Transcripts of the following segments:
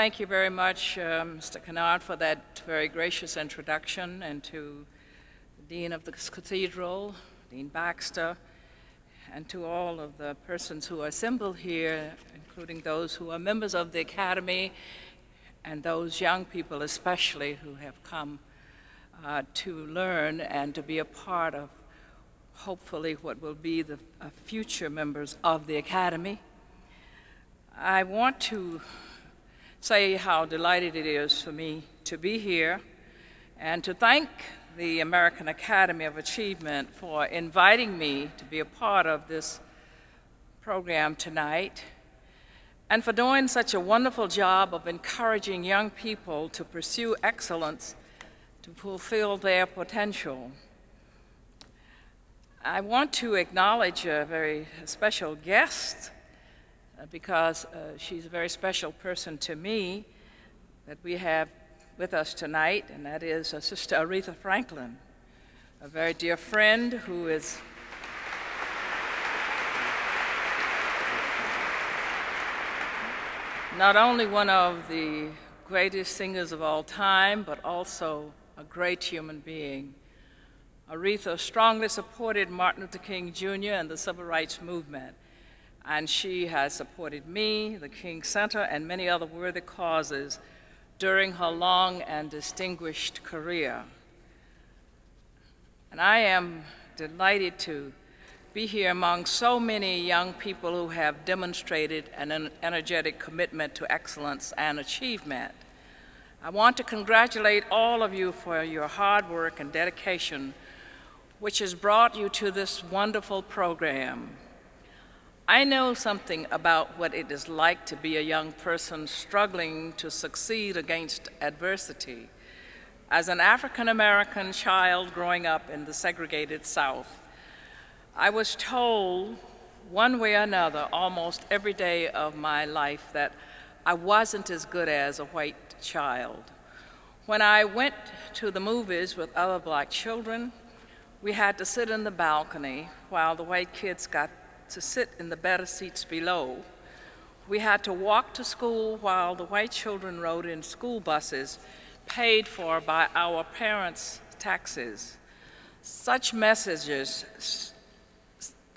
thank you very much, uh, Mr. Kennard, for that very gracious introduction, and to the Dean of the Cathedral, Dean Baxter, and to all of the persons who are assembled here, including those who are members of the Academy, and those young people especially who have come uh, to learn and to be a part of hopefully what will be the uh, future members of the Academy. I want to say how delighted it is for me to be here and to thank the American Academy of Achievement for inviting me to be a part of this program tonight and for doing such a wonderful job of encouraging young people to pursue excellence to fulfill their potential. I want to acknowledge a very special guest because uh, she's a very special person to me that we have with us tonight, and that is uh, Sister Aretha Franklin, a very dear friend who is not only one of the greatest singers of all time, but also a great human being. Aretha strongly supported Martin Luther King Jr. and the civil rights movement, and she has supported me, the King Center, and many other worthy causes during her long and distinguished career. And I am delighted to be here among so many young people who have demonstrated an energetic commitment to excellence and achievement. I want to congratulate all of you for your hard work and dedication which has brought you to this wonderful program. I know something about what it is like to be a young person struggling to succeed against adversity. As an African American child growing up in the segregated South, I was told one way or another almost every day of my life that I wasn't as good as a white child. When I went to the movies with other black children, we had to sit in the balcony while the white kids got to sit in the better seats below. We had to walk to school while the white children rode in school buses paid for by our parents' taxes. Such messages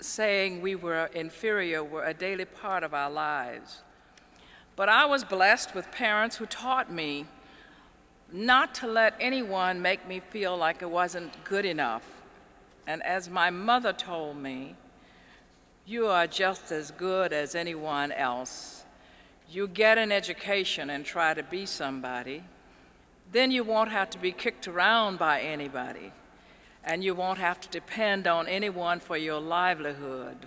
saying we were inferior were a daily part of our lives. But I was blessed with parents who taught me not to let anyone make me feel like it wasn't good enough and as my mother told me, you are just as good as anyone else. You get an education and try to be somebody, then you won't have to be kicked around by anybody, and you won't have to depend on anyone for your livelihood,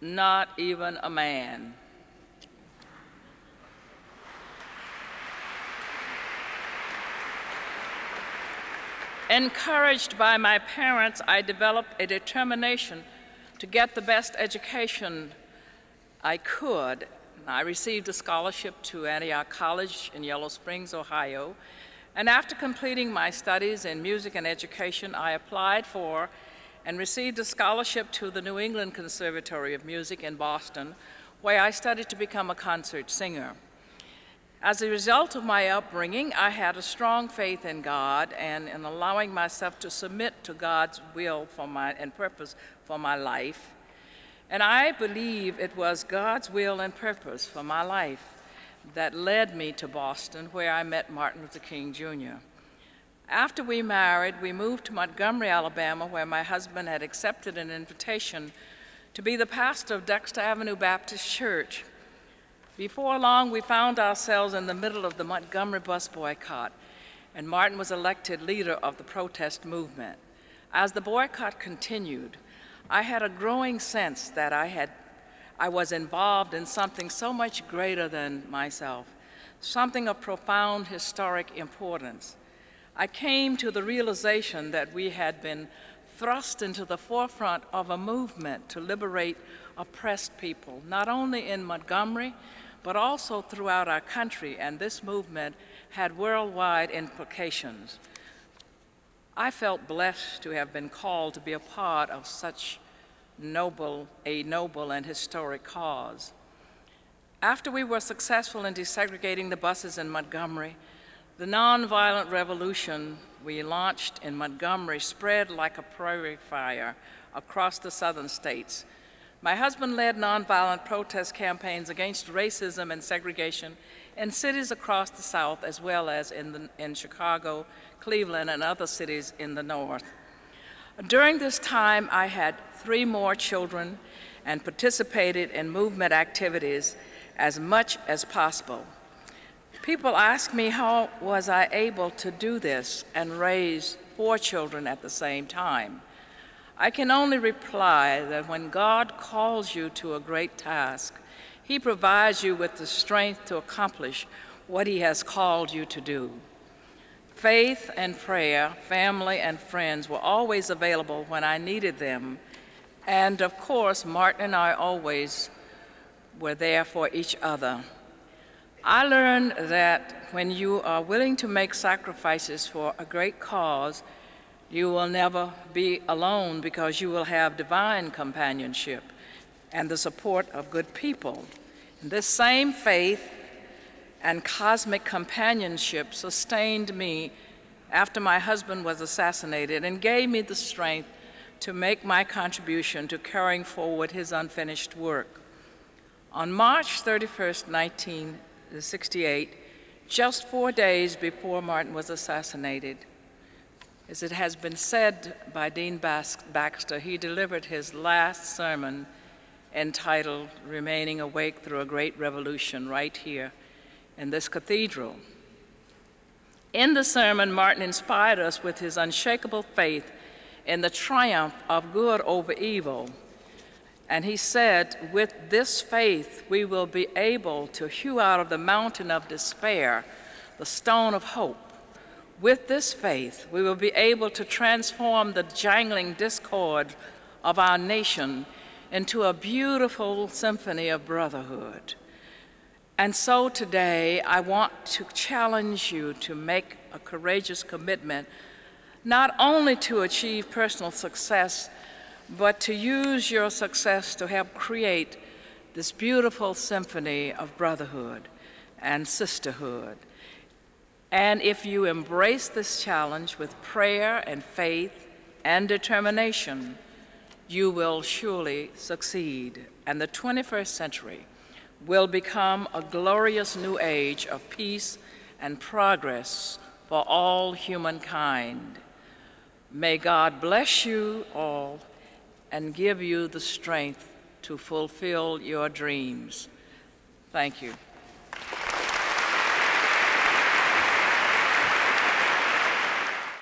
not even a man. Encouraged by my parents, I developed a determination to get the best education I could. I received a scholarship to Antioch College in Yellow Springs, Ohio, and after completing my studies in music and education, I applied for and received a scholarship to the New England Conservatory of Music in Boston, where I studied to become a concert singer. As a result of my upbringing, I had a strong faith in God and in allowing myself to submit to God's will for my, and purpose for my life. And I believe it was God's will and purpose for my life that led me to Boston, where I met Martin Luther King Jr. After we married, we moved to Montgomery, Alabama, where my husband had accepted an invitation to be the pastor of Dexter Avenue Baptist Church. Before long, we found ourselves in the middle of the Montgomery bus boycott, and Martin was elected leader of the protest movement. As the boycott continued, I had a growing sense that I, had, I was involved in something so much greater than myself, something of profound historic importance. I came to the realization that we had been thrust into the forefront of a movement to liberate oppressed people, not only in Montgomery, but also throughout our country, and this movement had worldwide implications. I felt blessed to have been called to be a part of such noble, a noble and historic cause. After we were successful in desegregating the buses in Montgomery, the nonviolent revolution we launched in Montgomery spread like a prairie fire across the southern states. My husband led nonviolent protest campaigns against racism and segregation in cities across the South, as well as in, the, in Chicago, Cleveland, and other cities in the North. During this time, I had three more children and participated in movement activities as much as possible. People ask me how was I able to do this and raise four children at the same time. I can only reply that when God calls you to a great task, he provides you with the strength to accomplish what he has called you to do. Faith and prayer, family and friends were always available when I needed them. And of course, Martin and I always were there for each other. I learned that when you are willing to make sacrifices for a great cause, you will never be alone because you will have divine companionship and the support of good people. This same faith and cosmic companionship sustained me after my husband was assassinated and gave me the strength to make my contribution to carrying forward his unfinished work. On March 31st, 1968, just four days before Martin was assassinated. As it has been said by Dean Baxter, he delivered his last sermon entitled Remaining Awake Through a Great Revolution right here in this cathedral. In the sermon, Martin inspired us with his unshakable faith in the triumph of good over evil and he said, With this faith, we will be able to hew out of the mountain of despair the stone of hope. With this faith, we will be able to transform the jangling discord of our nation into a beautiful symphony of brotherhood. And so today, I want to challenge you to make a courageous commitment not only to achieve personal success but to use your success to help create this beautiful symphony of brotherhood and sisterhood. And if you embrace this challenge with prayer and faith and determination, you will surely succeed. And the 21st century will become a glorious new age of peace and progress for all humankind. May God bless you all and give you the strength to fulfill your dreams. Thank you.